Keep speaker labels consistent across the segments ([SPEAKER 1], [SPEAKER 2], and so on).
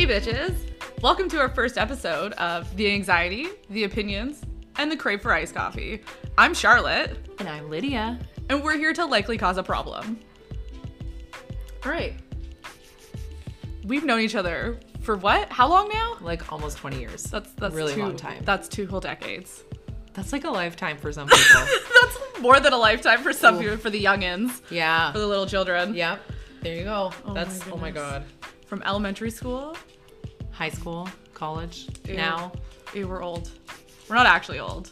[SPEAKER 1] Hey, bitches. Welcome to our first episode of The Anxiety, The Opinions, and The Crave for Iced Coffee. I'm Charlotte,
[SPEAKER 2] And I'm Lydia.
[SPEAKER 1] and we're here to likely cause a problem.
[SPEAKER 2] All right.
[SPEAKER 1] We've known each other for what? How long now?
[SPEAKER 2] Like almost 20 years.
[SPEAKER 1] That's that's
[SPEAKER 2] really
[SPEAKER 1] two,
[SPEAKER 2] long time.
[SPEAKER 1] That's two whole decades.
[SPEAKER 2] That's like a lifetime for some people.
[SPEAKER 1] That's more than a lifetime for some
[SPEAKER 2] Ooh.
[SPEAKER 1] people, for the youngins,
[SPEAKER 2] Yeah.
[SPEAKER 1] for the little children.
[SPEAKER 2] Yep. There you go.
[SPEAKER 1] Oh
[SPEAKER 2] That's
[SPEAKER 1] my
[SPEAKER 2] oh my god.
[SPEAKER 1] From elementary school,
[SPEAKER 2] High school, college.
[SPEAKER 1] Ew.
[SPEAKER 2] Now
[SPEAKER 1] we were old. We're not actually old.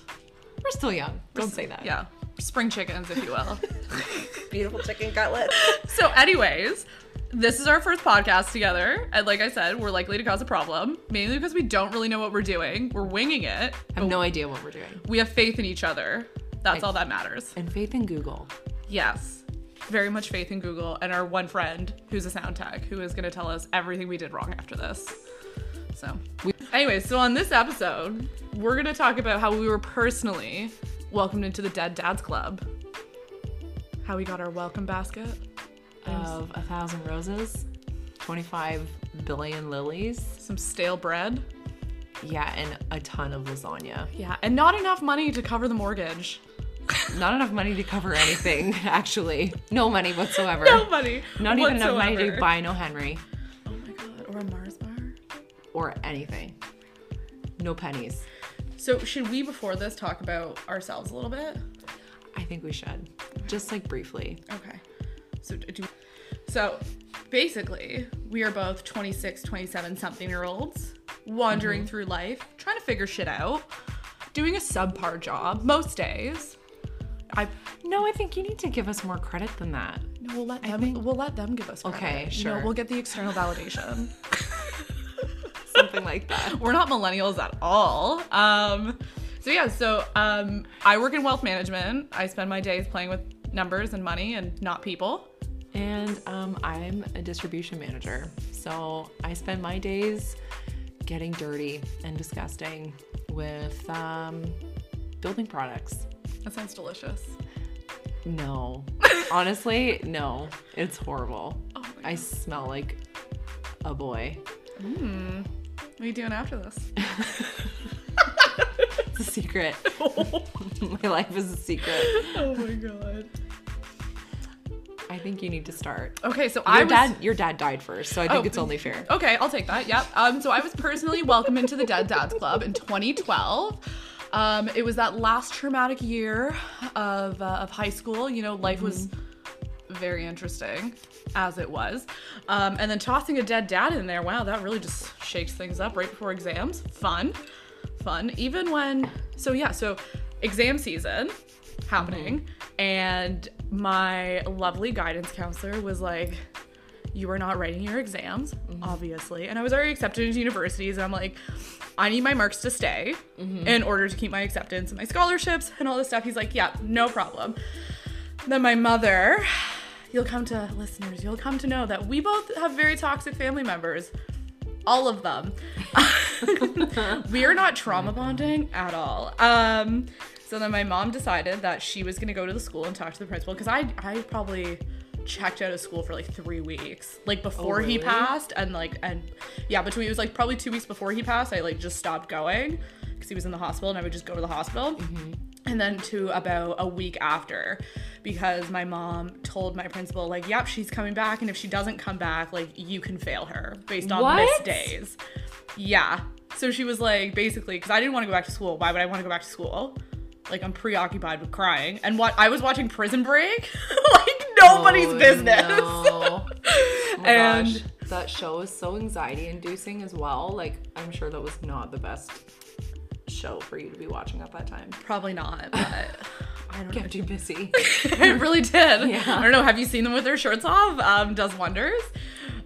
[SPEAKER 2] we're still young. Don't say that.
[SPEAKER 1] Yeah, spring chickens, if you will.
[SPEAKER 2] Beautiful chicken cutlet.
[SPEAKER 1] So, anyways, this is our first podcast together. And like I said, we're likely to cause a problem, mainly because we don't really know what we're doing. We're winging it.
[SPEAKER 2] I have no idea what we're doing.
[SPEAKER 1] We have faith in each other. That's
[SPEAKER 2] I-
[SPEAKER 1] all that matters.
[SPEAKER 2] And faith in Google.
[SPEAKER 1] Yes. Very much faith in Google and our one friend who's a sound tech who is going to tell us everything we did wrong after this. So,
[SPEAKER 2] We-
[SPEAKER 1] anyway, so on this episode, we're going to talk about how we were personally welcomed into the Dead Dads Club. How we got our welcome basket.
[SPEAKER 2] Of a thousand roses, 25 billion lilies.
[SPEAKER 1] Some stale bread.
[SPEAKER 2] Yeah, and a ton of lasagna.
[SPEAKER 1] Yeah, and not enough money to cover the mortgage.
[SPEAKER 2] Not enough money to cover anything, actually. No money whatsoever.
[SPEAKER 1] No money.
[SPEAKER 2] Not even enough money to buy no Henry
[SPEAKER 1] or
[SPEAKER 2] anything. No pennies.
[SPEAKER 1] So should we before this talk about ourselves a little bit?
[SPEAKER 2] I think we should. Just like briefly.
[SPEAKER 1] Okay. So do So basically, we are both 26, 27 something year olds wandering mm-hmm. through life, trying to figure shit out, doing a subpar job most days. I
[SPEAKER 2] No, I think you need to give us more credit than that.
[SPEAKER 1] no, we'll let
[SPEAKER 2] I
[SPEAKER 1] them
[SPEAKER 2] think-
[SPEAKER 1] we'll let them give us credit.
[SPEAKER 2] Okay,
[SPEAKER 1] You know,
[SPEAKER 2] sure.
[SPEAKER 1] we'll get the external validation.
[SPEAKER 2] Something like that.
[SPEAKER 1] We're not millennials at all. Um, so yeah, so um, I work in wealth management. I spend my days playing with numbers and money and not people.
[SPEAKER 2] And um, I'm a distribution manager. So I spend my days getting dirty and disgusting with um, building products.
[SPEAKER 1] That sounds delicious.
[SPEAKER 2] No. Honestly, no. It's horrible.
[SPEAKER 1] Oh
[SPEAKER 2] I smell like a boy.
[SPEAKER 1] Hmm. What are you doing after this?
[SPEAKER 2] It's a secret. my life is a secret.
[SPEAKER 1] oh my god.
[SPEAKER 2] I think you need to start.
[SPEAKER 1] Okay, so
[SPEAKER 2] Your
[SPEAKER 1] I was.
[SPEAKER 2] dad, your dad died first, so I think
[SPEAKER 1] Oh.
[SPEAKER 2] it's only fair.
[SPEAKER 1] Okay, I'll take that. Yep. Um, so I was personally welcomed into the Dead Dads Club in 2012. Um, it was that last traumatic year of, uh, of high school. You know, life was very interesting, as it was. Um, and then tossing a dead dad in there, wow, that really just shakes things up right before exams. Fun. Fun. Even when, so yeah, so exam season happening, mm-hmm. and my lovely guidance counselor was like, you are not writing your exams, mm-hmm. obviously. And I was already accepted into universities, and I'm like, I need my marks to stay mm-hmm. in order to keep my acceptance and my scholarships and all this stuff. He's like, yeah, no problem. Then my mother, you'll come to listeners, you'll come to know that we both have very toxic family members. All of them. we are not trauma bonding at all. Um, so then my mom decided that she was gonna go to the school and talk to the principal because I I probably checked out of school for like three weeks, like before he
[SPEAKER 2] really?
[SPEAKER 1] passed, and like and yeah, between it was like probably two weeks before he passed, I like just stopped going because he was in the hospital, and I would just go to the hospital. Mm-hmm. And then to about a week after, because my mom told my principal, like, yep, she's coming back. And if she doesn't come back, like, you can fail her based on missed days. Yeah. So she was like, basically, because I didn't want to go back to school. Why would I want to go back to school? Like, I'm preoccupied with crying. And what I was watching Prison Break, like, nobody's
[SPEAKER 2] Oh,
[SPEAKER 1] business.
[SPEAKER 2] no. Oh
[SPEAKER 1] And-
[SPEAKER 2] gosh, that show is so anxiety inducing as well. Like, I'm sure that was not the best show for you to be watching at that time.
[SPEAKER 1] Probably not, but I don't know.
[SPEAKER 2] Get too busy.
[SPEAKER 1] it really did.
[SPEAKER 2] Yeah.
[SPEAKER 1] I don't know. Have you seen them with their shirts off? Um, does wonders.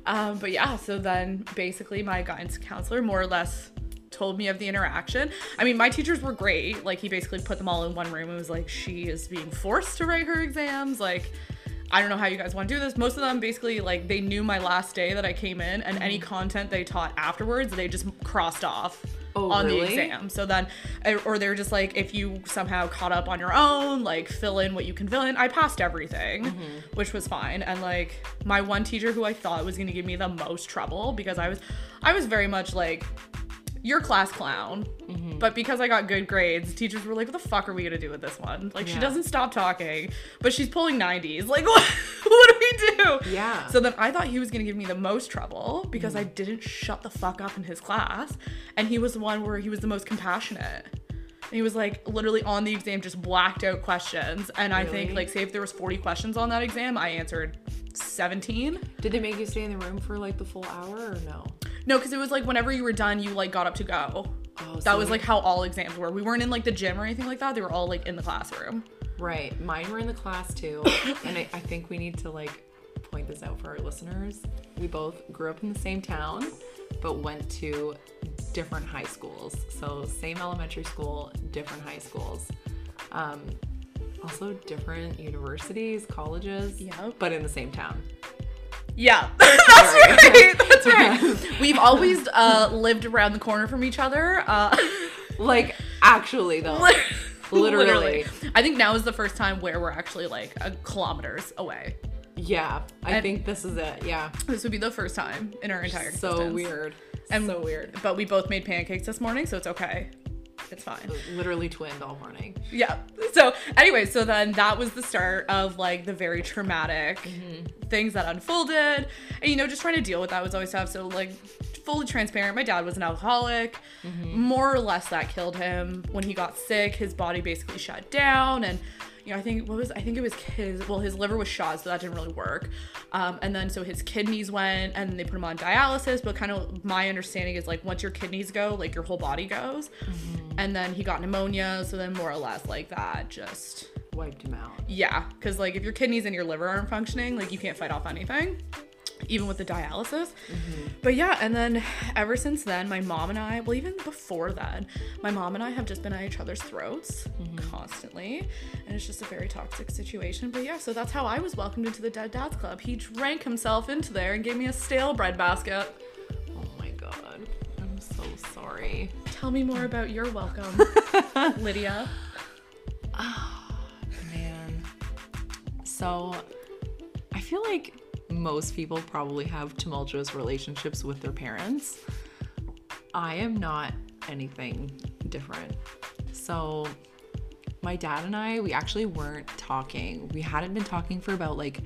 [SPEAKER 1] Um, but yeah, so then basically my guidance counselor more or less told me of the interaction. I mean, my teachers were great. Like he basically put them all in one room and was like, she is being forced to write her exams. Like, I don't know how you guys want to do this. Most of them basically like they knew my last day that I came in and any content they taught afterwards, they just crossed off
[SPEAKER 2] Oh,
[SPEAKER 1] on the exam. So then, or they're just like, if you somehow caught up on your own, like fill in what you can fill in. I passed everything,
[SPEAKER 2] Mm-hmm.
[SPEAKER 1] which was fine. And like my one teacher who I thought was gonna give me the most trouble because I was, I was very much like, you're class clown.
[SPEAKER 2] Mm-hmm.
[SPEAKER 1] But because I got good grades, teachers were like, what the fuck are we gonna do with this one? Like she doesn't stop talking, but she's pulling 90s. Like what, what do we do?
[SPEAKER 2] Yeah.
[SPEAKER 1] So then I thought he was gonna give me the most trouble because I didn't shut the fuck up in his class. And he was the one where he was the most compassionate. And he was like literally on the exam just blacked out questions. And I think like say if there was 40 questions on that exam, I answered 17.
[SPEAKER 2] Did they make you stay in the room for like the full hour or no?
[SPEAKER 1] No, because it was like whenever you were done, you like got up to go.
[SPEAKER 2] Oh,
[SPEAKER 1] That
[SPEAKER 2] so-
[SPEAKER 1] was like how all exams were. We weren't in like the gym or anything like that. They were all like in the classroom.
[SPEAKER 2] Right. Mine were in the class too. and I, I think we need to like point this out for our listeners. We both grew up in the same town, but went to different high schools. So same elementary school, different high schools. Um, also different universities, colleges,
[SPEAKER 1] Yep.
[SPEAKER 2] but in the same town.
[SPEAKER 1] Yeah, that's right. That's right. We've always uh, lived around the corner from each other. Uh,
[SPEAKER 2] Like actually though. Literally.
[SPEAKER 1] I think now is the first time where we're actually like uh, kilometers away.
[SPEAKER 2] Yeah. I
[SPEAKER 1] And-
[SPEAKER 2] think this is it. Yeah.
[SPEAKER 1] This would be the first time in our entire
[SPEAKER 2] So
[SPEAKER 1] existence.
[SPEAKER 2] weird.
[SPEAKER 1] And-
[SPEAKER 2] so weird.
[SPEAKER 1] But we both made pancakes this morning, so it's okay. It's fine.
[SPEAKER 2] Literally twinned all morning.
[SPEAKER 1] Yeah. So anyway, so then that was the start of like the very traumatic mm-hmm. things that unfolded. And you know, just trying to deal with that was always tough. So like fully transparent, my dad was an alcoholic. More or less that killed him. When he got sick, his body basically shut down and you know, I think what was I think it was his well, his liver was shot, so that didn't really work. Um, and then so his kidneys went and they put him on dialysis, but kind of my understanding is like once your kidneys go, like your whole body goes. And then he got pneumonia, so then more or less like that, just
[SPEAKER 2] Wiped him out.
[SPEAKER 1] yeah, because like if your kidneys and your liver aren't functioning, like you can't fight off anything, even with the dialysis. But yeah, and then ever since then, my mom and I, well, even before then, my mom and I have just been at each other's throats constantly, and it's just a very toxic situation. But yeah, so that's how I was welcomed into the Dead Dads Club. He drank himself into there and gave me a stale bread basket.
[SPEAKER 2] Oh my god. I'm so sorry.
[SPEAKER 1] Tell me more about your welcome, Lydia.
[SPEAKER 2] Ah man. So I feel like most people probably have tumultuous relationships with their parents. I am not anything different. So my dad and I, we actually weren't talking. We hadn't been talking for about like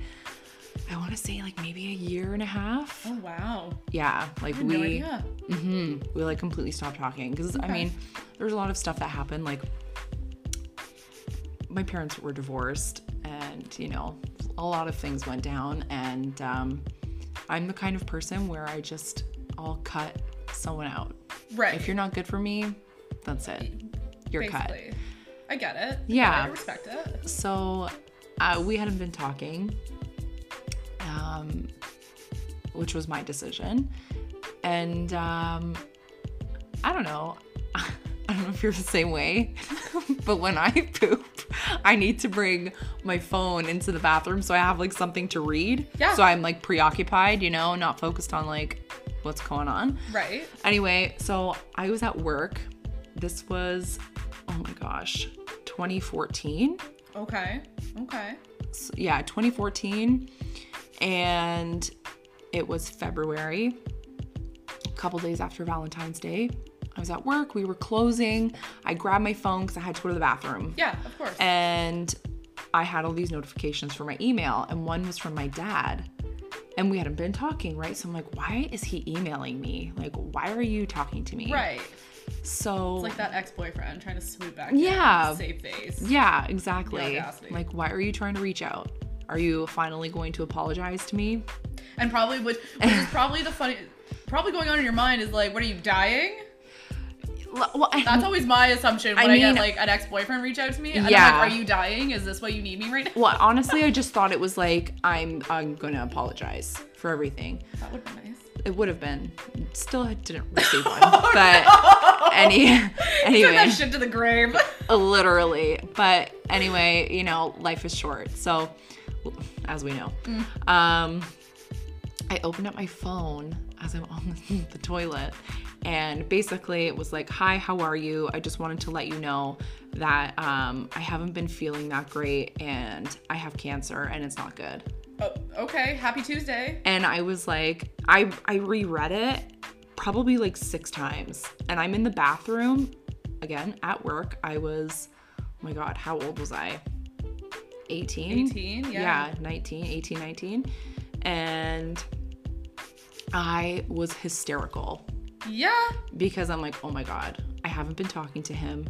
[SPEAKER 2] I want to say like maybe a year and a half.
[SPEAKER 1] Oh wow,
[SPEAKER 2] Yeah, like
[SPEAKER 1] I
[SPEAKER 2] we
[SPEAKER 1] no idea.
[SPEAKER 2] hmm We like completely stopped talking because I
[SPEAKER 1] Okay.
[SPEAKER 2] mean, there's a lot of stuff that happened. Like, my parents were divorced, and you know, a lot of things went down. And um, I'm the kind of person where I just I'll cut someone out.
[SPEAKER 1] Right.
[SPEAKER 2] If you're not good for me, that's it. You're cut.
[SPEAKER 1] I get it.
[SPEAKER 2] Yeah.
[SPEAKER 1] I respect it.
[SPEAKER 2] So uh, we hadn't been talking, um, which was my decision. And um, I don't know. I don't know if you're the same way, but when I poop, I need to bring my phone into the bathroom so I have like something to read.
[SPEAKER 1] Yeah.
[SPEAKER 2] So I'm like preoccupied, you know, not focused on like what's going on.
[SPEAKER 1] Right.
[SPEAKER 2] Anyway, so I was at work. This was, oh my gosh, 2014
[SPEAKER 1] Okay. Okay.
[SPEAKER 2] s- yeah, 2014. And it was February, a couple days after Valentine's Day. I was at work, we were closing. I grabbed my phone because I had to go to the bathroom.
[SPEAKER 1] Yeah, of course.
[SPEAKER 2] And I had all these notifications for my email, and one was from my dad. And we hadn't been talking, right? So I'm like, why is he emailing me? Like, why are you talking to me?
[SPEAKER 1] right.
[SPEAKER 2] So,
[SPEAKER 1] It's like that ex-boyfriend trying to swoop back.
[SPEAKER 2] Yeah.
[SPEAKER 1] Save face.
[SPEAKER 2] yeah, exactly. Like, why are you trying to reach out? Are you finally going to apologize to me?
[SPEAKER 1] And probably which, which is probably the funny. Probably going on in your mind is like, what are you dying?
[SPEAKER 2] Well, I-
[SPEAKER 1] That's always my assumption when
[SPEAKER 2] I
[SPEAKER 1] I, get like an ex-boyfriend reach out to me. And
[SPEAKER 2] Yeah.
[SPEAKER 1] I'm like, are you dying? Is this why you need me right now?
[SPEAKER 2] well, honestly, I just thought it was like I'm I'm gonna apologize for everything.
[SPEAKER 1] That would be nice.
[SPEAKER 2] It would have been. Still didn't receive one, but any anyway,
[SPEAKER 1] that shit to the grave.
[SPEAKER 2] literally. But anyway, you know, life is short. So, as we know, um, I opened up my phone as I'm on the toilet, and basically it was like, "Hi, how are you? I just wanted to let you know that um, I haven't been feeling that great, and I have cancer, and it's not good."
[SPEAKER 1] Oh, okay. Happy Tuesday.
[SPEAKER 2] And I was like, I I reread it probably like six times, and I'm in the bathroom again at work. I was, oh my god, how old was I? 18
[SPEAKER 1] 18, yeah.
[SPEAKER 2] yeah 19 18 19 and i was hysterical
[SPEAKER 1] Yeah.
[SPEAKER 2] because i'm like oh my god i haven't been talking to him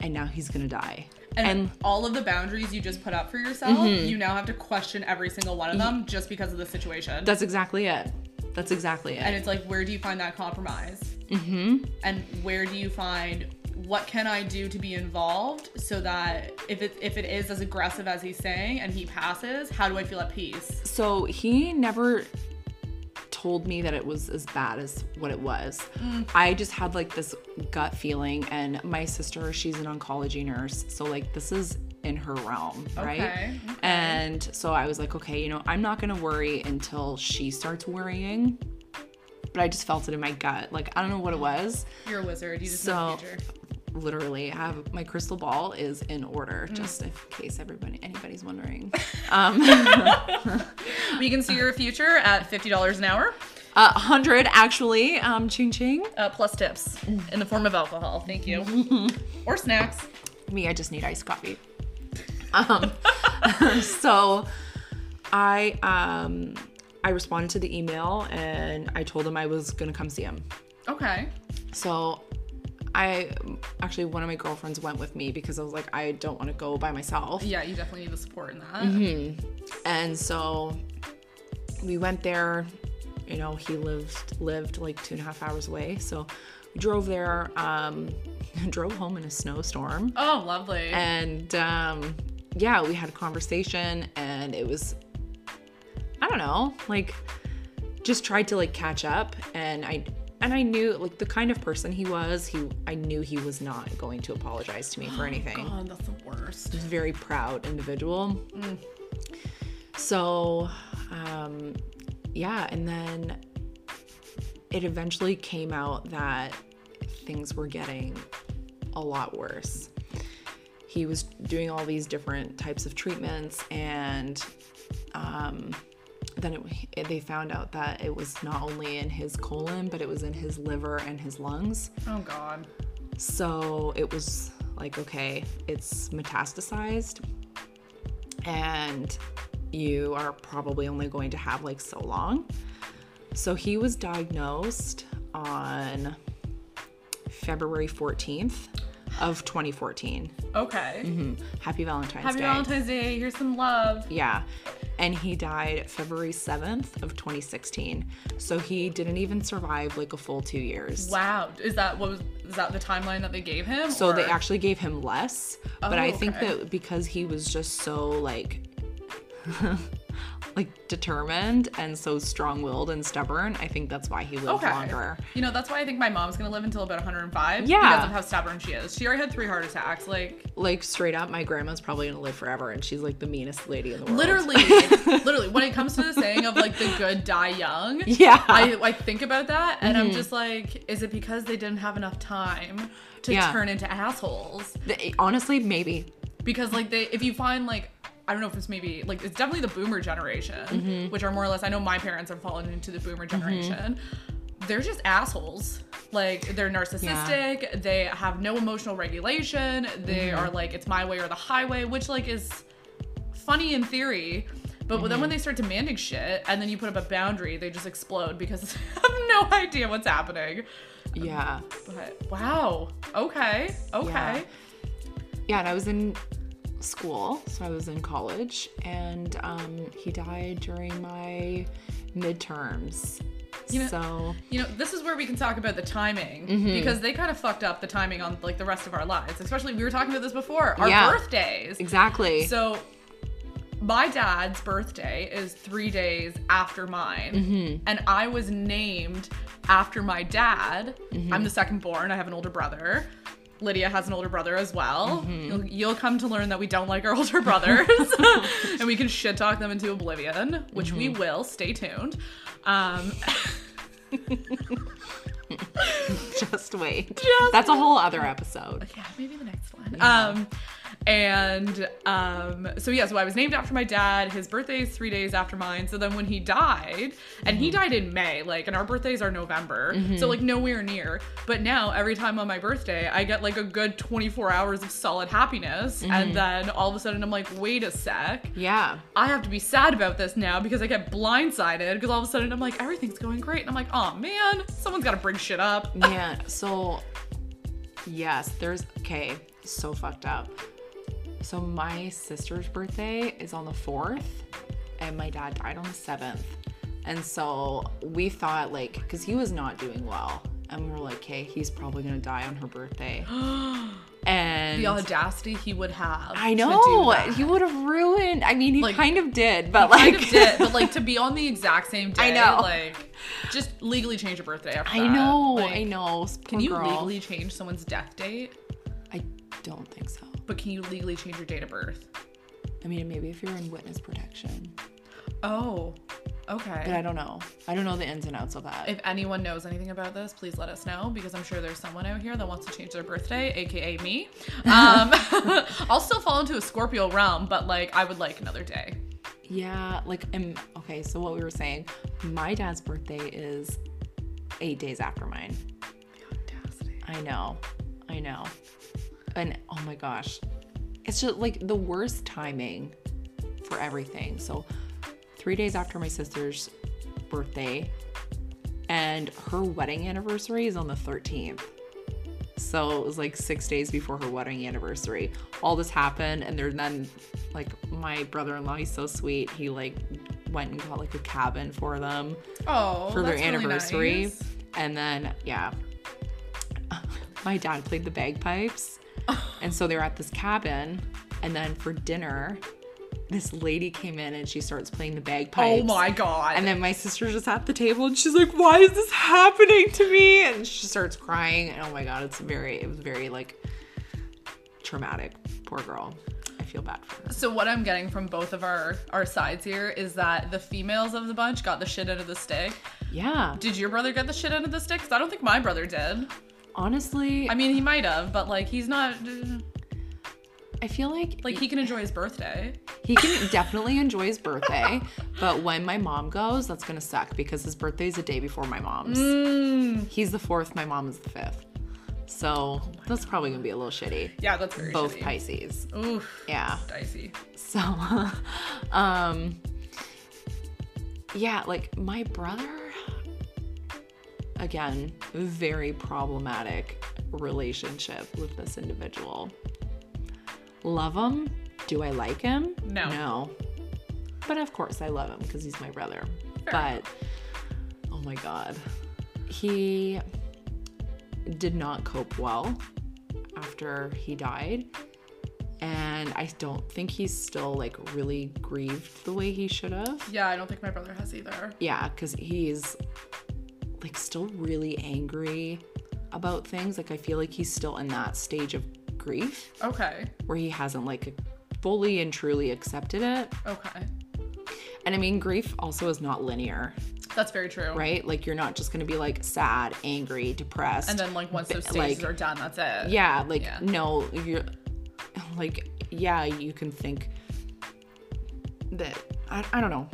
[SPEAKER 2] and now he's gonna die
[SPEAKER 1] And,
[SPEAKER 2] and
[SPEAKER 1] all of the boundaries you just put up for yourself, you now have to question every single one of them just because of the situation.
[SPEAKER 2] that's exactly it that's exactly it.
[SPEAKER 1] and it's like, where do you find that compromise? Mm-hmm. And where do you find what can I do to be involved so that if it if it is as aggressive as he's saying and he passes, how do I feel at peace?
[SPEAKER 2] so he never told me that it was as bad as what it was.
[SPEAKER 1] Mm.
[SPEAKER 2] I just had like this gut feeling and my sister, she's an oncology nurse, so like this is in her realm, right?
[SPEAKER 1] Okay, okay.
[SPEAKER 2] And so I was like, okay, you know, I'm not to worry until she starts worrying. But I just felt it in my gut. Like I don't know what it was.
[SPEAKER 1] You're a wizard. You just know
[SPEAKER 2] So
[SPEAKER 1] the future.
[SPEAKER 2] Literally have my crystal ball is in order
[SPEAKER 1] Mm.
[SPEAKER 2] just in case everybody anybody's wondering.
[SPEAKER 1] Um, We can see your future at fifty dollars an hour,
[SPEAKER 2] Uh 100 actually. Um ching ching.
[SPEAKER 1] uh, plus tips in the form of alcohol. Thank you, or snacks.
[SPEAKER 2] Me, I just need iced coffee. Um, so I um I responded to the email and I told him I was gonna come see him.
[SPEAKER 1] Okay.
[SPEAKER 2] So I actually one of my girlfriends went with me because I was like I don't want to go by myself.
[SPEAKER 1] Yeah, you definitely need the support in that.
[SPEAKER 2] Mm-hmm. And so we went there. You know, he lived lived like two and a half hours away. So we drove there. Um, drove home in a snowstorm.
[SPEAKER 1] Oh, lovely.
[SPEAKER 2] and um, yeah, we had a conversation, and it was, I don't know, like, just tried to like catch up, and I and I knew like the kind of person he was. He I knew he was not going to apologize to me for anything.
[SPEAKER 1] God, that's the worst.
[SPEAKER 2] A very proud individual. So, um, yeah, and then it eventually came out that things were getting a lot worse. He was doing all these different types of treatments, and um, then it, they found out that it was not only in his colon, but it was in his liver and his lungs.
[SPEAKER 1] Oh God.
[SPEAKER 2] So it was like, okay, it's metastasized, and you are probably only going to have like so long. So he was diagnosed on February 14th of 2014.
[SPEAKER 1] Okay.
[SPEAKER 2] Mhm. Happy Valentine's
[SPEAKER 1] Happy
[SPEAKER 2] Day.
[SPEAKER 1] Happy Valentine's Day. Here's some love.
[SPEAKER 2] Yeah. And he died February 7th of 2016. So he didn't even survive like a full 2 years.
[SPEAKER 1] Wow. Is that what was? Is that the timeline that they gave him?
[SPEAKER 2] So they actually gave him less, but
[SPEAKER 1] Oh,
[SPEAKER 2] I think that because he was just so like like determined and so strong-willed and stubborn, I think that's why he lived
[SPEAKER 1] Okay.
[SPEAKER 2] longer.
[SPEAKER 1] You know, that's why I think my mom's gonna live until about 105.
[SPEAKER 2] Yeah.
[SPEAKER 1] Because of how stubborn she is. She already had three heart attacks. Like
[SPEAKER 2] Like straight up, my grandma's probably gonna live forever, and she's like the meanest lady in the world.
[SPEAKER 1] literally, literally, when it comes to the saying of like the good die young,
[SPEAKER 2] Yeah.
[SPEAKER 1] I, I think about that and
[SPEAKER 2] Mm-hmm.
[SPEAKER 1] I'm just like, is it because they didn't have enough time to
[SPEAKER 2] Yeah.
[SPEAKER 1] turn into assholes?
[SPEAKER 2] Honestly, maybe.
[SPEAKER 1] Because like they, if you find like. I don't know if it's maybe like it's definitely the boomer generation,
[SPEAKER 2] Mm-hmm.
[SPEAKER 1] which are more or less. I know my parents have fallen into the boomer generation. They're just assholes. Like they're narcissistic. They have no emotional regulation. They
[SPEAKER 2] Mm-hmm.
[SPEAKER 1] are like it's my way or the highway, which like is funny in theory. But then
[SPEAKER 2] Mm-hmm.
[SPEAKER 1] when they start demanding shit and then you put up a boundary, they just explode because they have no idea what's happening.
[SPEAKER 2] Yeah.
[SPEAKER 1] But wow. Okay. Okay.
[SPEAKER 2] Yeah. Yeah, and I was in school, so I was in college, and um, he died during my midterms.
[SPEAKER 1] You know-
[SPEAKER 2] so
[SPEAKER 1] You know, this is where we can talk about the timing
[SPEAKER 2] Mm-hmm.
[SPEAKER 1] because they kind of fucked up the timing on like the rest of our lives. Especially we were talking about this before, our
[SPEAKER 2] Yeah.
[SPEAKER 1] birthdays.
[SPEAKER 2] exactly.
[SPEAKER 1] So my dad's birthday is 3 days after mine
[SPEAKER 2] Mm-hmm.
[SPEAKER 1] and I was named after my dad.
[SPEAKER 2] Mm-hmm.
[SPEAKER 1] I'm the second born. I have an older brother. Lydia has an older brother as well. You'll, you'll come to learn that we don't like our older brothers, and we can shit talk them into oblivion, which we will. Stay tuned. Um,
[SPEAKER 2] Just wait.
[SPEAKER 1] Just
[SPEAKER 2] That's a whole other episode.
[SPEAKER 1] yeah, maybe the next one. Um, and um, so yeah, so I was named after my dad. His birthday is three days after mine. So then when he died, and he mm-hmm. died in May, like, and our birthdays are November, mm-hmm. so like nowhere near. But now every time on my birthday, I get like a good 24 hours of solid happiness, and mm-hmm. then all of a sudden I'm like, wait a sec.
[SPEAKER 2] Yeah.
[SPEAKER 1] I have to be sad about this now because I get blindsided because all of a sudden I'm like, everything's going great. And I'm like, oh man, someone's got to bring shit up.
[SPEAKER 2] Yeah. So, yes, there's okay. So fucked up. So my sister's birthday is on the fourth, and my dad died on the seventh, and so we thought like, because he was not doing well, and we're like, okay, he's probably gonna die on her birthday, and
[SPEAKER 1] The audacity he would have.
[SPEAKER 2] I
[SPEAKER 1] to
[SPEAKER 2] know
[SPEAKER 1] that.
[SPEAKER 2] he would have ruined. I mean, he
[SPEAKER 1] Like,
[SPEAKER 2] kind of did, but like,
[SPEAKER 1] kind of did, but like to be on the exact same day,
[SPEAKER 2] I know.
[SPEAKER 1] like just legally change your birthday after
[SPEAKER 2] I
[SPEAKER 1] that.
[SPEAKER 2] know,
[SPEAKER 1] Like,
[SPEAKER 2] I know.
[SPEAKER 1] Can you
[SPEAKER 2] girl.
[SPEAKER 1] legally change someone's death date?
[SPEAKER 2] I don't think so.
[SPEAKER 1] But can you legally change your date of birth?
[SPEAKER 2] I mean, maybe if you're in witness protection,
[SPEAKER 1] Oh,
[SPEAKER 2] but
[SPEAKER 1] okay.
[SPEAKER 2] I don't know. I don't know the ins and outs of that.
[SPEAKER 1] If anyone knows anything about this, please let us know because I'm sure there's someone out here that wants to change their birthday, aka me. Um, I'll still fall into a Scorpio realm, but like I would like another day.
[SPEAKER 2] Yeah, like um, okay, so what we were saying, my dad's birthday is eight days after mine.
[SPEAKER 1] Audacity.
[SPEAKER 2] I know, I know, and oh my gosh, it's just like the worst timing for everything. So, three days after my sister's birthday, and her wedding anniversary is on the thirteenth. So it was like six days before her wedding anniversary. All this happened, and there then, like, my brother-in-law, he's so sweet. He like went and got like a cabin for them
[SPEAKER 1] Oh,
[SPEAKER 2] for their
[SPEAKER 1] that's really
[SPEAKER 2] anniversary.
[SPEAKER 1] nice.
[SPEAKER 2] And then, yeah, my dad played the bagpipes. and so they were at this cabin. And then for dinner, this lady came in and she starts playing the bagpipes.
[SPEAKER 1] Oh my god.
[SPEAKER 2] And then my sister's just at the table and she's like, Why is this happening to me? And she starts crying. And oh my God, it's very, it was very like traumatic. Poor girl. I feel bad for her.
[SPEAKER 1] So what I'm getting from both of our our sides here is that the females of the bunch got the shit out of the stick.
[SPEAKER 2] Yeah.
[SPEAKER 1] Did your brother get the shit out of the stick? Because I don't think my brother did.
[SPEAKER 2] Honestly,
[SPEAKER 1] I mean, he might have, but like he's not.
[SPEAKER 2] I feel like
[SPEAKER 1] Like he can enjoy his birthday.
[SPEAKER 2] He can definitely enjoy his birthday, but when my mom goes, that's gonna suck because his birthday is the day before my mom's.
[SPEAKER 1] Mm.
[SPEAKER 2] He's the fourth, my mom is the fifth. So that's probably gonna be a little shitty.
[SPEAKER 1] Yeah, that's very
[SPEAKER 2] Both
[SPEAKER 1] shitty.
[SPEAKER 2] Pisces.
[SPEAKER 1] Oof,
[SPEAKER 2] Yeah.
[SPEAKER 1] dicey.
[SPEAKER 2] So um yeah, like my brother again, very problematic relationship with this individual. Love him? Do I like him?
[SPEAKER 1] No.
[SPEAKER 2] No. But of course I love him because he's my brother.
[SPEAKER 1] Fair
[SPEAKER 2] but oh my god. He did not cope well after he died. And I don't think he's still like really grieved the way he should have.
[SPEAKER 1] Yeah, I don't think my brother has either.
[SPEAKER 2] Yeah, because he's like still really angry about things. Like I feel like he's still in that stage of grief
[SPEAKER 1] Okay.
[SPEAKER 2] where he hasn't like fully and truly accepted it.
[SPEAKER 1] Okay.
[SPEAKER 2] And I mean, grief also is not linear,
[SPEAKER 1] That's very true.
[SPEAKER 2] right? Like you're not just gonna be like sad, angry, depressed.
[SPEAKER 1] And then like once those stages
[SPEAKER 2] like-
[SPEAKER 1] are done, that's it.
[SPEAKER 2] yeah, like
[SPEAKER 1] Yeah.
[SPEAKER 2] no, you're like yeah, you can think that I, I don't know.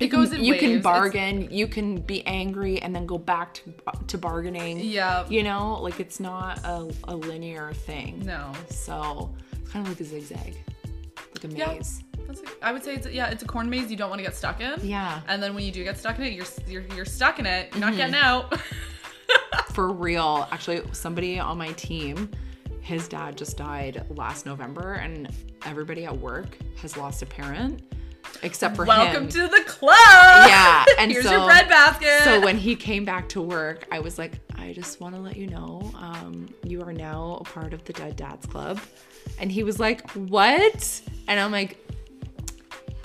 [SPEAKER 1] It goes in
[SPEAKER 2] you
[SPEAKER 1] waves.
[SPEAKER 2] can
[SPEAKER 1] It's-
[SPEAKER 2] bargain, you can be angry and then go back to to bargaining.
[SPEAKER 1] Yeah.
[SPEAKER 2] You know, like it's not a, a linear thing.
[SPEAKER 1] No.
[SPEAKER 2] So it's kind of like a zigzag, like a
[SPEAKER 1] Yeah.
[SPEAKER 2] maze.
[SPEAKER 1] That's I would say it's yeah, it's a corn maze you don't want to get stuck in.
[SPEAKER 2] Yeah.
[SPEAKER 1] And then when you do get stuck in it, you're you're, you're stuck in it. You're not
[SPEAKER 2] Mm-hmm.
[SPEAKER 1] getting out.
[SPEAKER 2] For real. Actually, somebody on my team, his dad just died last November, and everybody at work has lost a parent, except for
[SPEAKER 1] Welcome
[SPEAKER 2] him.
[SPEAKER 1] to the club.
[SPEAKER 2] Yeah, and
[SPEAKER 1] here's
[SPEAKER 2] so-
[SPEAKER 1] your bread basket.
[SPEAKER 2] so when he came back to work, I was like, I just want to let you know, um, you are now a part of the Dead Dads Club. And he was like, What? And I'm like,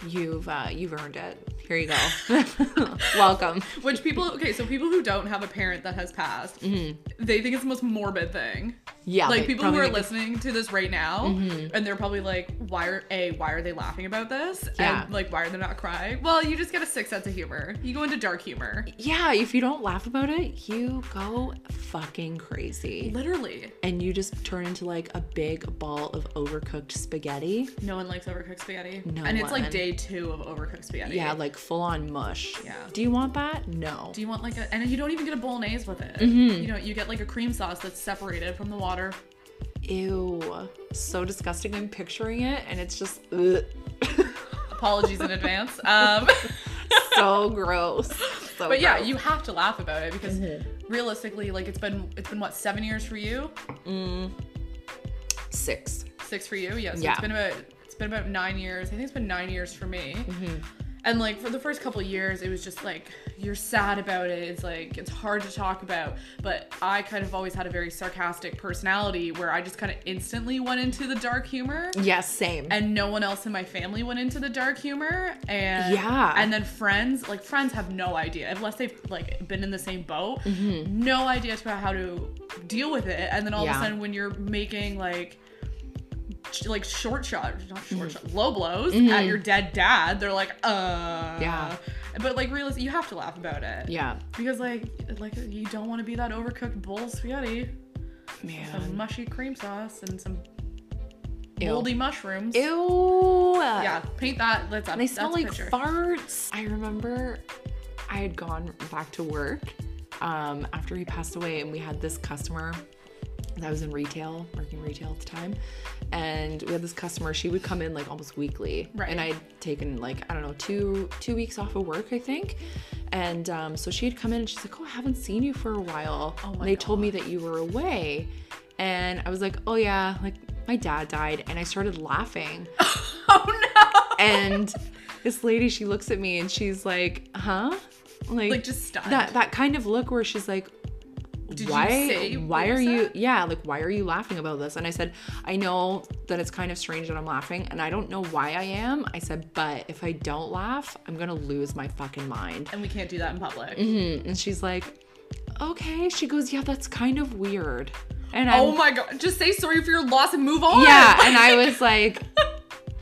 [SPEAKER 2] You've uh, you've earned it. Here you go. Welcome.
[SPEAKER 1] Which people okay, so people who don't have a parent that has passed,
[SPEAKER 2] Mm-hmm.
[SPEAKER 1] they think it's the most morbid thing.
[SPEAKER 2] Yeah,
[SPEAKER 1] like people who are listening to this right now, and they're probably like, "Why are a Why are they laughing about this?
[SPEAKER 2] Yeah.
[SPEAKER 1] And like, why are they not crying?" Well, you just get a sick sense of humor. You go into dark humor,
[SPEAKER 2] Yeah, if you don't laugh about it, you go fucking crazy.
[SPEAKER 1] literally.
[SPEAKER 2] And you just turn into like a big ball of overcooked spaghetti.
[SPEAKER 1] No one likes overcooked spaghetti,
[SPEAKER 2] No
[SPEAKER 1] and it's like day two of overcooked spaghetti.
[SPEAKER 2] Yeah, like full on mush.
[SPEAKER 1] Yeah.
[SPEAKER 2] Do you want that? No.
[SPEAKER 1] Do you want like a and you don't even get a bolognese with it.
[SPEAKER 2] Mm-hmm.
[SPEAKER 1] You know, you get like a cream sauce that's separated from the water.
[SPEAKER 2] Ew. So disgusting. I'm picturing it and it's just.
[SPEAKER 1] Apologies in advance. Um,
[SPEAKER 2] so gross. So
[SPEAKER 1] but yeah, you have to laugh about it because
[SPEAKER 2] Mm-hmm.
[SPEAKER 1] realistically, like it's been it's been what seven years for you, Mm.
[SPEAKER 2] six.
[SPEAKER 1] six for you. Yeah, so
[SPEAKER 2] Yeah.
[SPEAKER 1] it's been about it's been about nine years. I think it's been nine years for me.
[SPEAKER 2] Mm-hmm.
[SPEAKER 1] And like for the first couple of years, it was just like you're sad about it. It's like it's hard to talk about. But I kind of always had a very sarcastic personality where I just kind of instantly went into the dark humor.
[SPEAKER 2] Yes, same.
[SPEAKER 1] and no one else in my family went into the dark humor and
[SPEAKER 2] Yeah.
[SPEAKER 1] and then friends like friends have no idea unless they've like been in the same boat
[SPEAKER 2] Mm-hmm.
[SPEAKER 1] no idea about how to deal with it and then all of a sudden when you're making like like short shot not
[SPEAKER 2] Mm-hmm.
[SPEAKER 1] short shot low blows at your dead dad they're like uh
[SPEAKER 2] Yeah.
[SPEAKER 1] but like realistically you have to laugh about it
[SPEAKER 2] yeah.
[SPEAKER 1] because like like you don't want to be that overcooked bowl spaghetti some
[SPEAKER 2] Man.
[SPEAKER 1] mushy cream sauce and some
[SPEAKER 2] Ew.
[SPEAKER 1] moldy mushrooms
[SPEAKER 2] Ew.
[SPEAKER 1] yeah, paint that. That's up.
[SPEAKER 2] They smell like
[SPEAKER 1] picture.
[SPEAKER 2] farts. I remember I had gone back to work um, after he passed away, and we had this customer that was in retail, working retail at the time. And we had this customer, she would come in like almost weekly.
[SPEAKER 1] Right.
[SPEAKER 2] And I'd taken like, I don't know, two two weeks off of work, I think. And um, so she'd come in and she's like, Oh, I haven't seen you for a while.
[SPEAKER 1] Oh
[SPEAKER 2] and
[SPEAKER 1] my
[SPEAKER 2] they told me that you were away. And I was like, Oh yeah, like my dad died. And I started laughing.
[SPEAKER 1] oh no!
[SPEAKER 2] and this lady she looks at me and she's like huh like,
[SPEAKER 1] Like, just stunned.
[SPEAKER 2] that that kind of look where she's like
[SPEAKER 1] Did you
[SPEAKER 2] why
[SPEAKER 1] say
[SPEAKER 2] why are
[SPEAKER 1] you said?
[SPEAKER 2] yeah like why are you laughing about this and i said i know that it's kind of strange that i'm laughing and i don't know why i am i said but if i don't laugh i'm gonna lose my fucking mind
[SPEAKER 1] And we can't do that in public.
[SPEAKER 2] Mhm. and she's like okay she goes yeah that's kind of weird and I'm,
[SPEAKER 1] Oh my god! Just say sorry for your loss and move on.
[SPEAKER 2] yeah and i was like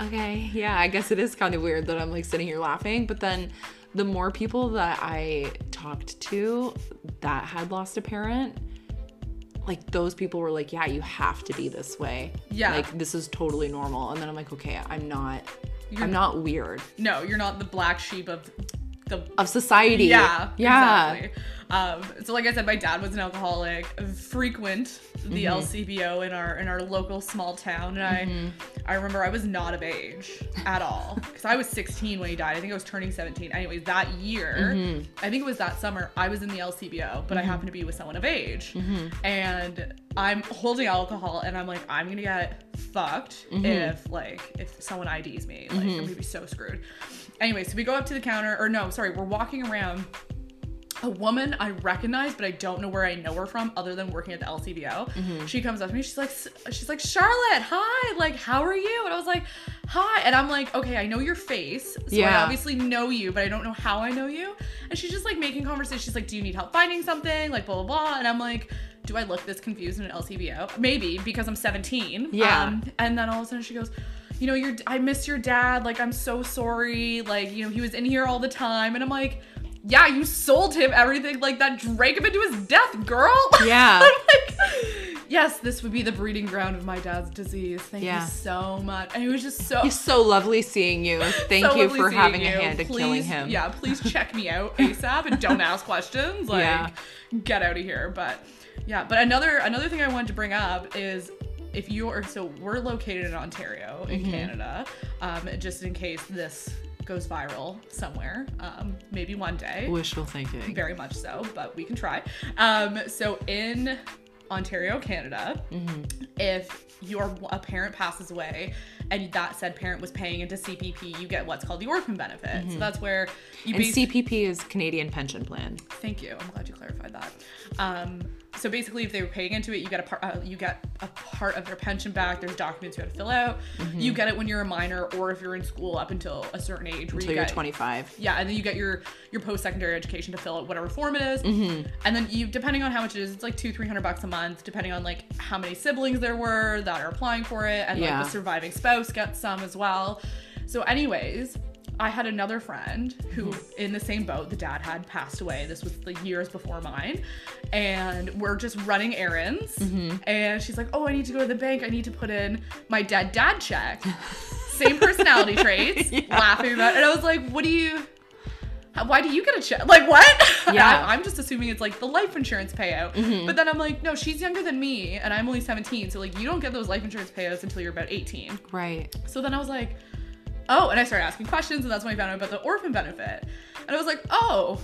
[SPEAKER 2] okay yeah i guess it is kind of weird that i'm like sitting here laughing but then the more people that i talked to that had lost a parent like those people were like yeah you have to be this way.
[SPEAKER 1] Yeah.
[SPEAKER 2] like this is totally normal. And then i'm like okay i'm not
[SPEAKER 1] You're-
[SPEAKER 2] i'm not weird.
[SPEAKER 1] No, you're not the black sheep of the.
[SPEAKER 2] of society
[SPEAKER 1] Yeah,
[SPEAKER 2] yeah
[SPEAKER 1] Exactly. Um, so, like I said, my dad was an alcoholic, frequent the
[SPEAKER 2] Mm-hmm.
[SPEAKER 1] LCBO in our in our local small town, and I
[SPEAKER 2] Mm-hmm.
[SPEAKER 1] I remember I was not of age at all because I was 16 when he died. I think I was turning 17. Anyways, that year,
[SPEAKER 2] Mm-hmm.
[SPEAKER 1] I think it was that summer, I was in the LCBO, but I happened to be with someone of age,
[SPEAKER 2] Mm-hmm.
[SPEAKER 1] and I'm holding alcohol, and I'm like, I'm gonna get fucked
[SPEAKER 2] Mm-hmm.
[SPEAKER 1] if like if someone IDs me, like I'm gonna be so screwed. Anyway, so we go up to the counter, or no, sorry, we're walking around a woman I recognize, but I don't know where I know her from other than working at the LCBO.
[SPEAKER 2] Mm-hmm.
[SPEAKER 1] She comes up to me. She's like, she's like, Charlotte, hi. Like, how are you? And I was like, hi. And I'm like, okay, I know your face, so I obviously know you, but I don't know how I know you. And she's just like making conversation. She's like, do you need help finding something? Like, blah blah blah. And I'm like. Do I look this confused in an LCBO? Maybe because I'm 17.
[SPEAKER 2] Yeah.
[SPEAKER 1] Um, and then all of a sudden she goes, you know, your I miss your dad. Like, I'm so sorry. Like, you know, he was in here all the time. And I'm like, yeah, you sold him everything like that drank him into his death, girl.
[SPEAKER 2] Yeah.
[SPEAKER 1] I'm like, yes, this would be the breeding ground of my dad's disease. Thank
[SPEAKER 2] Yeah.
[SPEAKER 1] you so much. And it was just so
[SPEAKER 2] it's so lovely seeing you thank
[SPEAKER 1] so
[SPEAKER 2] you for having
[SPEAKER 1] you.
[SPEAKER 2] a hand in killing him
[SPEAKER 1] Yeah, please check me out ASAP and don't ask questions. Like
[SPEAKER 2] Yeah.
[SPEAKER 1] get out of here. But yeah, but another another thing I wanted to bring up is if you're so we're located in Ontario in
[SPEAKER 2] Mm-hmm.
[SPEAKER 1] Canada, um, just in case this goes viral somewhere, um, maybe one day
[SPEAKER 2] wishful thinking
[SPEAKER 1] very much so, but we can try. Um, so in Ontario, Canada, if your a parent passes away and that said parent was paying into CPP, you get what's called the orphan benefit. So that's where you
[SPEAKER 2] and
[SPEAKER 1] bas-
[SPEAKER 2] cpp is canadian pension plan
[SPEAKER 1] Thank you. I'm glad you clarified that. Um, so basically, if they were paying into it, you get a part. Uh, you get a part of their pension back. There's documents you have to fill out. You get it when you're a minor, or if you're in school up until a certain age.
[SPEAKER 2] Until
[SPEAKER 1] you
[SPEAKER 2] you're
[SPEAKER 1] get,
[SPEAKER 2] 25.
[SPEAKER 1] Yeah, and then you get your your post secondary education to fill out whatever form it is.
[SPEAKER 2] Mm-hmm.
[SPEAKER 1] and then you depending on how much it is, it's like two three hundred bucks a month, depending on like how many siblings there were that are applying for it, and
[SPEAKER 2] Yeah.
[SPEAKER 1] like the surviving spouse gets some as well. So, anyways. I had another friend who,
[SPEAKER 2] Mm-hmm.
[SPEAKER 1] in the same boat, the dad had passed away. This was the years before mine. And we're just running errands.
[SPEAKER 2] Mm-hmm.
[SPEAKER 1] And she's like, Oh, I need to go to the bank. I need to put in my dead dad check. Same personality traits, laughing about it. And I was like, What do you, why do you get a check? Like, what?
[SPEAKER 2] Yeah. Mm-hmm.
[SPEAKER 1] I, am just assuming it's like the life insurance payout. But then I'm like, No, she's younger than me. And I'm only 17. So, like, you don't get those life insurance payouts until you're about 18.
[SPEAKER 2] Right.
[SPEAKER 1] So then I was like, oh, and I started asking questions, and that's when I found out about the orphan benefit. And I was like, oh,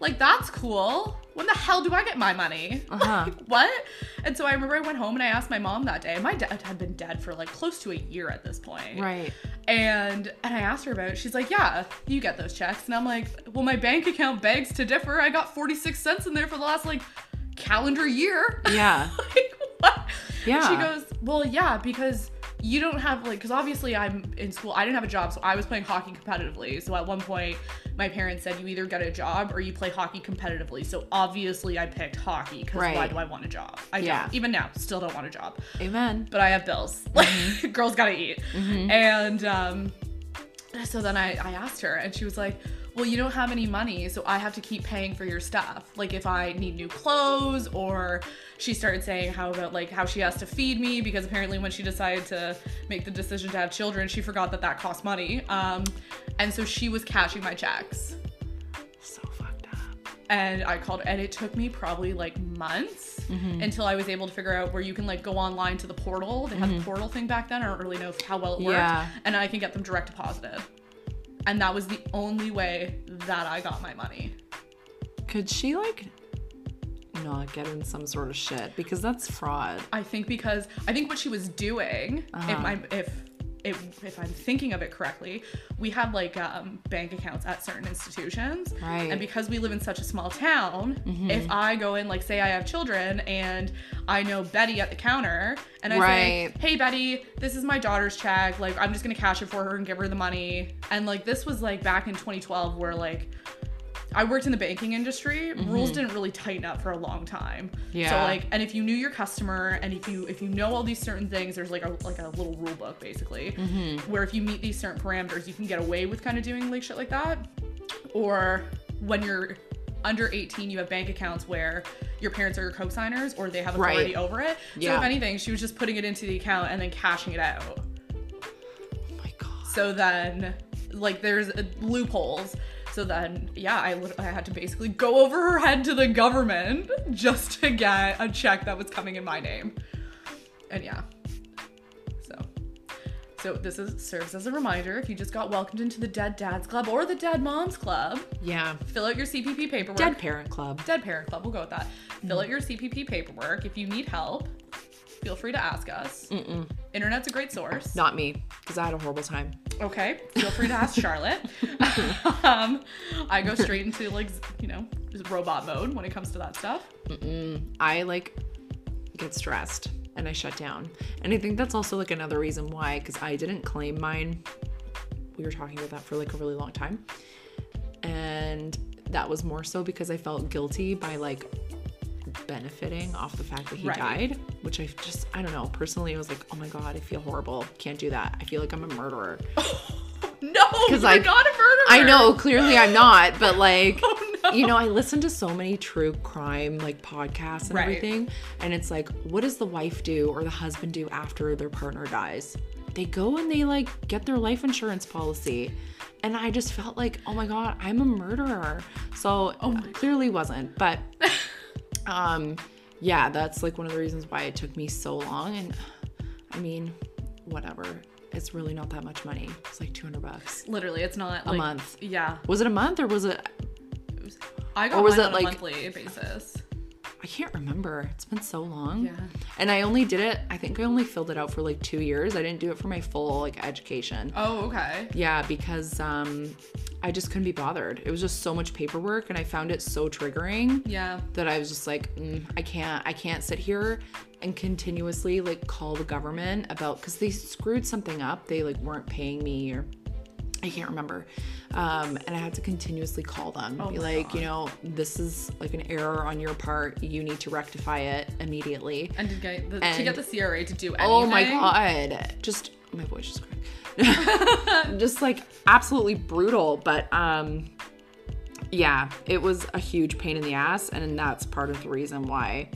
[SPEAKER 1] like that's cool. When the hell do I get my money?
[SPEAKER 2] Uh-huh.
[SPEAKER 1] Like, what? And so I remember I went home and I asked my mom that day. My dad had been dead for like close to a year at this point.
[SPEAKER 2] Right.
[SPEAKER 1] And and I asked her about it. She's like, yeah, you get those checks. And I'm like, well, my bank account begs to differ. I got 46 cents in there for the last like calendar year.
[SPEAKER 2] Yeah.
[SPEAKER 1] like what?
[SPEAKER 2] Yeah.
[SPEAKER 1] She goes, well, yeah, because you don't have like, because obviously I'm in school. I didn't have a job, so I was playing hockey competitively. So at one point, my parents said you either get a job or you play hockey competitively. So obviously, I picked hockey because why do I want a job? I
[SPEAKER 2] Yeah.
[SPEAKER 1] don't. Even now, still don't want a job
[SPEAKER 2] Amen.
[SPEAKER 1] but I have bills. Like girls gotta eat. And um, so then I, I asked her, and she was like, "Well, you don't have any money, so I have to keep paying for your stuff. Like if I need new clothes, or she started saying how about like how she has to feed me because apparently when she decided to make the decision to have children, she forgot that that cost money. Um, and so she was cashing my checks."
[SPEAKER 2] So fucked up.
[SPEAKER 1] and I called and it took me probably like months
[SPEAKER 2] Mm-hmm.
[SPEAKER 1] until I was able to figure out where you can like go online to the portal. They had the portal thing back then. I don't really know how well it worked.
[SPEAKER 2] Mm-hmm. Yeah.
[SPEAKER 1] And I can get them direct deposited. And that was the only way that I got my money.
[SPEAKER 2] Could she like not get in some sort of shit? Because that's fraud.
[SPEAKER 1] I think because I think what she was doing, if
[SPEAKER 2] Uh-huh.
[SPEAKER 1] I'm if if, if I'm thinking of it correctly, we had like um, bank accounts at certain institutions.
[SPEAKER 2] Right.
[SPEAKER 1] And because we live in such a small town, if I go in, like, say I have children and I know Betty at the counter, and I say, hey, Betty, this is my daughter's check. Like, I'm just going to cash it for her and give her the money. And, like, this was like back in 2012 where, like, I worked in the banking industry. Rules didn't really tighten up for a long time. Yeah. So
[SPEAKER 2] Mm-hmm.
[SPEAKER 1] Like, and if you knew your customer, and if you if you know all these certain things, there's like a like a little rule book basically,
[SPEAKER 2] Mm-hmm.
[SPEAKER 1] where if you meet these certain parameters, you can get away with kind of doing like shit like that. Or when you're under 18, you have bank accounts where your parents are your co-signers or they have authority
[SPEAKER 2] Right.
[SPEAKER 1] over it. So
[SPEAKER 2] Yeah.
[SPEAKER 1] if anything, she was just putting it into the account and then cashing it out.
[SPEAKER 2] Oh my god.
[SPEAKER 1] So then, like, there's uh, loopholes. So then, yeah, I, I had to basically go over her head to the government just to get a check that was coming in my name. And yeah. So. So this is serves as a reminder if you just got welcomed into the Dead Dads Club or the Dead Moms Club,
[SPEAKER 2] Yeah.
[SPEAKER 1] fill out your CPP paperwork.
[SPEAKER 2] Dead Parent Club.
[SPEAKER 1] Dead Parent Club, we'll go with that. Fill out your CPP paperwork. If you need help, feel free to ask us. Internet's a great source.
[SPEAKER 2] Not me, because I had a horrible time.
[SPEAKER 1] Okay, feel free to ask Charlotte. um, I go straight into like you know robot mode when it comes to that stuff.
[SPEAKER 2] I like get stressed and I shut down. And I think that's also like another reason why, because I didn't claim mine. We were talking about that for like a really long time. And that was more so because I felt guilty by like benefiting off the fact that he
[SPEAKER 1] Right.
[SPEAKER 2] died, which I just, I don't know. Personally, I was like, oh my God, I feel horrible. Can't do that. I feel like I'm a murderer.
[SPEAKER 1] No, you're
[SPEAKER 2] I-
[SPEAKER 1] not a murderer.
[SPEAKER 2] I know, clearly I'm not, but like,
[SPEAKER 1] Oh, no.
[SPEAKER 2] you know, I listen to so many true crime like podcasts and
[SPEAKER 1] Right.
[SPEAKER 2] everything, and it's like, what does the wife do or the husband do after their partner dies? They go and they like get their life insurance policy. And I just felt like, oh my God, I'm a murderer. So
[SPEAKER 1] Oh
[SPEAKER 2] clearly wasn't. But um yeah, that's like one of the reasons why it took me so long. And I mean, whatever. It's really not that much money. It's like 200 bucks.
[SPEAKER 1] Literally, it's not
[SPEAKER 2] A
[SPEAKER 1] like,
[SPEAKER 2] month.
[SPEAKER 1] Yeah,
[SPEAKER 2] Was it a month or was it
[SPEAKER 1] I got
[SPEAKER 2] Or was it,
[SPEAKER 1] on a
[SPEAKER 2] like-
[SPEAKER 1] monthly basis.
[SPEAKER 2] I can't remember. It's been so long.
[SPEAKER 1] Yeah.
[SPEAKER 2] And I only did it, I think I only filled it out for like two years. I didn't do it for my full like education.
[SPEAKER 1] Oh, okay.
[SPEAKER 2] Yeah, because um I just couldn't be bothered. It was just so much paperwork and I found it so triggering
[SPEAKER 1] Yeah.
[SPEAKER 2] that I was just like, mm, I can't, I can't sit here and continuously like call the government about because they screwed something up. They like weren't paying me or I can't remember. Um, and I had to continuously call them,
[SPEAKER 1] Oh
[SPEAKER 2] be like, you know, this is like an error on your part. You need to rectify it immediately.
[SPEAKER 1] And to get the, to get the CRA to do anything.
[SPEAKER 2] Oh my god. Just my voice just cracked. just like absolutely brutal. But um yeah, it was a huge pain in the ass, and that's part of the reason why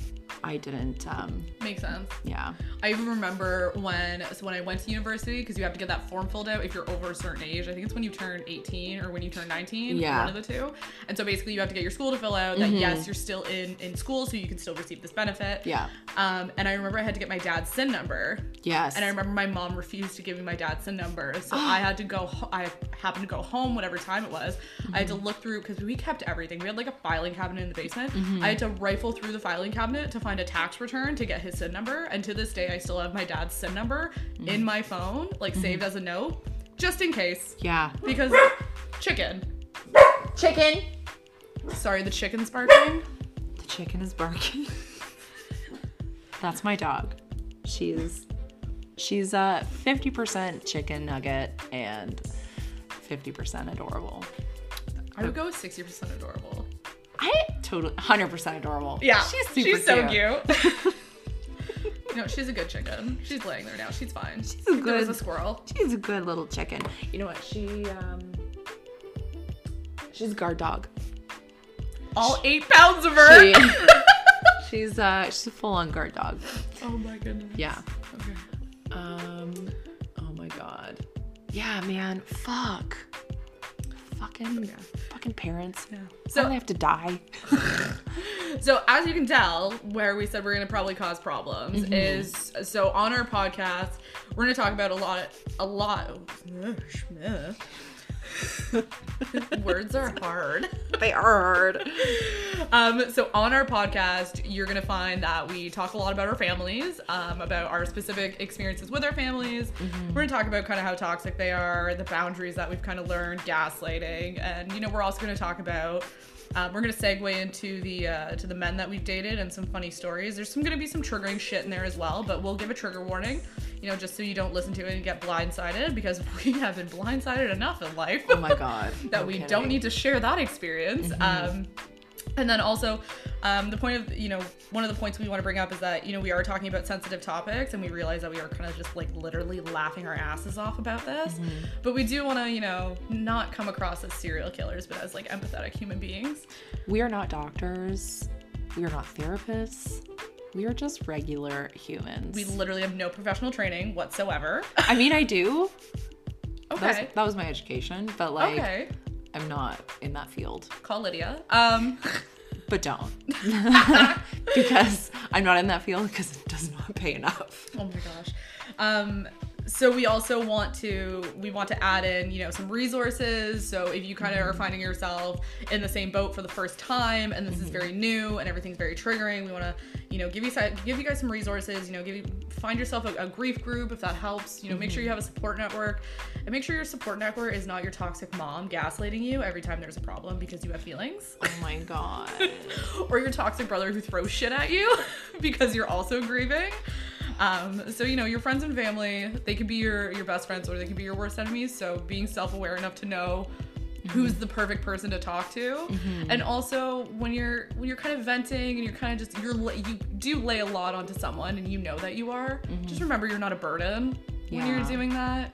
[SPEAKER 2] I didn't um
[SPEAKER 1] Makes sense.
[SPEAKER 2] yeah.
[SPEAKER 1] I even remember when so when I went to university because you have to get that form filled out if you're over a certain age. I think it's when you turn 18 or when you turn 19.
[SPEAKER 2] Yeah.
[SPEAKER 1] One of the two. And so basically you have to get your school to fill out that yes you're still in in school so you can still receive this benefit.
[SPEAKER 2] Yeah.
[SPEAKER 1] Um, and I remember I had to get my dad's SIN number.
[SPEAKER 2] Yes.
[SPEAKER 1] And I remember my mom refused to give me my dad's SIN number, so I had to go. I happened to go home, whatever time it was. I had to look through because we kept everything. We had like a filing cabinet in the basement. I had to rifle through the filing cabinet to find a tax return to get his SIN number. And to this day, I still have my dad's SIN number in my phone, like mm-hmm. saved as a note, just in case.
[SPEAKER 2] yeah.
[SPEAKER 1] Because chicken.
[SPEAKER 2] Chicken.
[SPEAKER 1] Sorry, the chicken's barking.
[SPEAKER 2] The chicken is barking. That's my dog. She's she's a 50% chicken nugget and 50% adorable.
[SPEAKER 1] I would go with 60% adorable.
[SPEAKER 2] I totally 100% adorable.
[SPEAKER 1] Yeah,
[SPEAKER 2] she's super
[SPEAKER 1] she's so
[SPEAKER 2] cute.
[SPEAKER 1] cute. no, she's a good chicken. She's laying there now. She's fine. She's
[SPEAKER 2] a good-
[SPEAKER 1] a squirrel.
[SPEAKER 2] She's a good little chicken. You know what? She um she's a guard dog.
[SPEAKER 1] All eight pounds of her.
[SPEAKER 2] She, she's uh she's a full on guard dog.
[SPEAKER 1] oh my goodness.
[SPEAKER 2] Yeah.
[SPEAKER 1] Okay.
[SPEAKER 2] Um oh my god. Yeah, man. Fuck. Fucking yeah. fucking parents.
[SPEAKER 1] Yeah.
[SPEAKER 2] So they have to die.
[SPEAKER 1] So as you can tell, where we said we're gonna probably cause problems
[SPEAKER 2] Mm-hmm.
[SPEAKER 1] is so on our podcast we're gonna talk about a lot, a lot. Words are hard.
[SPEAKER 2] They are hard.
[SPEAKER 1] Um, so on our podcast, you're gonna find that we talk a lot about our families, um, about our specific experiences with our families. We're gonna talk about kind of how toxic they are, the boundaries that we've kind of learned, gaslighting, and you know we're also gonna talk about. Um, we're gonna segue into the uh, to the men that we've dated and some funny stories. There's some gonna be some triggering shit in there as well, but we'll give a trigger warning, you know, just so you don't listen to it and get blindsided because we have been blindsided enough in life
[SPEAKER 2] Oh my god.
[SPEAKER 1] that
[SPEAKER 2] No
[SPEAKER 1] we don't need to share that experience. Um, and then also, um, the point of you know one of the points we want to bring up is that you know we are talking about sensitive topics, and we realize that we are kind of just like literally laughing our asses off about this. But we do want to you know not come across as serial killers, but as like empathetic human beings.
[SPEAKER 2] We are not doctors. We are not therapists. We are just regular humans.
[SPEAKER 1] We literally have no professional training whatsoever.
[SPEAKER 2] I mean, I do. That was,
[SPEAKER 1] okay.
[SPEAKER 2] that was my education, but like,
[SPEAKER 1] okay.
[SPEAKER 2] I'm not in that field.
[SPEAKER 1] Call Lydia. Um,
[SPEAKER 2] But don't. because I'm not in that field because it does not pay enough.
[SPEAKER 1] Oh my gosh. Um, so we also want to we want to add in you know some resources. So if you kind of are mm-hmm. finding yourself in the same boat for the first time and this is mm-hmm. very new and everything's very triggering we want to you know give you give you guys some resources you know give you find yourself a, a grief group if that helps you know make sure you mm-hmm. have a support network. And make sure your support network is not your toxic mom gaslighting you every time there's a problem because you have feelings.
[SPEAKER 2] Oh my god.
[SPEAKER 1] or your toxic brother who throws shit at you because you're also grieving. Um, so you know your friends and family, they could be your your best friends or they could be your worst enemies. So being self-aware enough to know who's the perfect person to talk to, and also when you're when you're kind of venting and you're kind of just you're you do lay a lot onto someone and you know that you are. Just remember you're not a burden when you're doing that.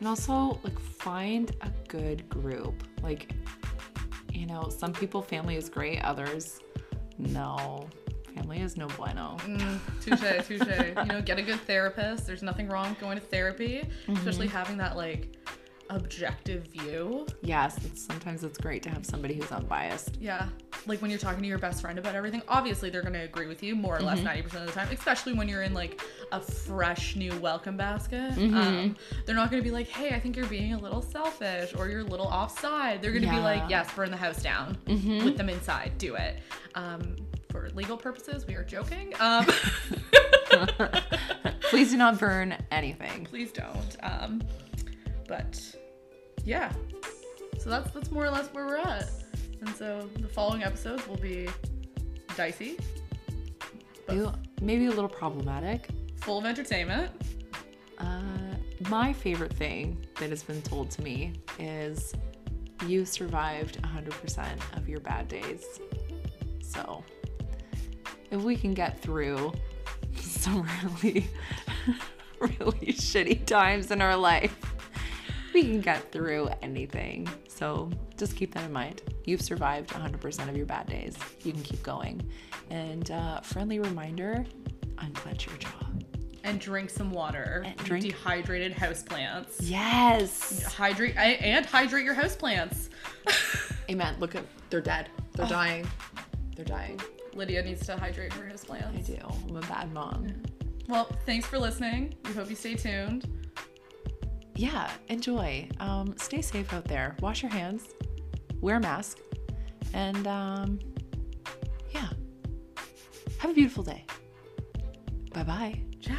[SPEAKER 2] And also, like, find a good group. Like, you know, some people, family is great, others, no. Family is no bueno.
[SPEAKER 1] Mm, touche, touche. You know, get a good therapist. There's nothing wrong with going to therapy, especially having that like objective view.
[SPEAKER 2] Yes, it's, sometimes it's great to have somebody who's unbiased.
[SPEAKER 1] Yeah. Like when you're talking to your best friend about everything, obviously they're going to agree with you more or less 90% of the time, especially when you're in like a fresh new welcome basket. Um, they're not going to be like, hey, I think you're being a little selfish or you're a little offside. They're going to be like, yes, burn the house down with them inside. Do it. Um, for legal purposes, we are joking. Um,
[SPEAKER 2] Please do not burn anything.
[SPEAKER 1] please don't. Um, but yeah, so that's that's more or less where we're at. And so the following episodes will be dicey,
[SPEAKER 2] Maybe, maybe a little problematic.
[SPEAKER 1] full of entertainment.
[SPEAKER 2] Uh, my favorite thing that has been told to me is you survived 100% of your bad days. So, if we can get through some really, really shitty times in our life, we can get through anything. So, just keep that in mind. You've survived 100% of your bad days. You can keep going. And uh, friendly reminder unclench your jaw.
[SPEAKER 1] And drink some water.
[SPEAKER 2] And drink-
[SPEAKER 1] dehydrated houseplants.
[SPEAKER 2] Yes.
[SPEAKER 1] Hydrate and hydrate your houseplants.
[SPEAKER 2] Amen. Look at they're dead. They're dying. They're dying.
[SPEAKER 1] Lydia needs to hydrate her houseplants.
[SPEAKER 2] I do. I'm a bad mom.
[SPEAKER 1] Well, thanks for listening. We hope you stay tuned.
[SPEAKER 2] Yeah, enjoy. Um, stay safe out there. Wash your hands. Wear a mask. And um, yeah. Have a beautiful day. Bye bye.
[SPEAKER 1] Ciao.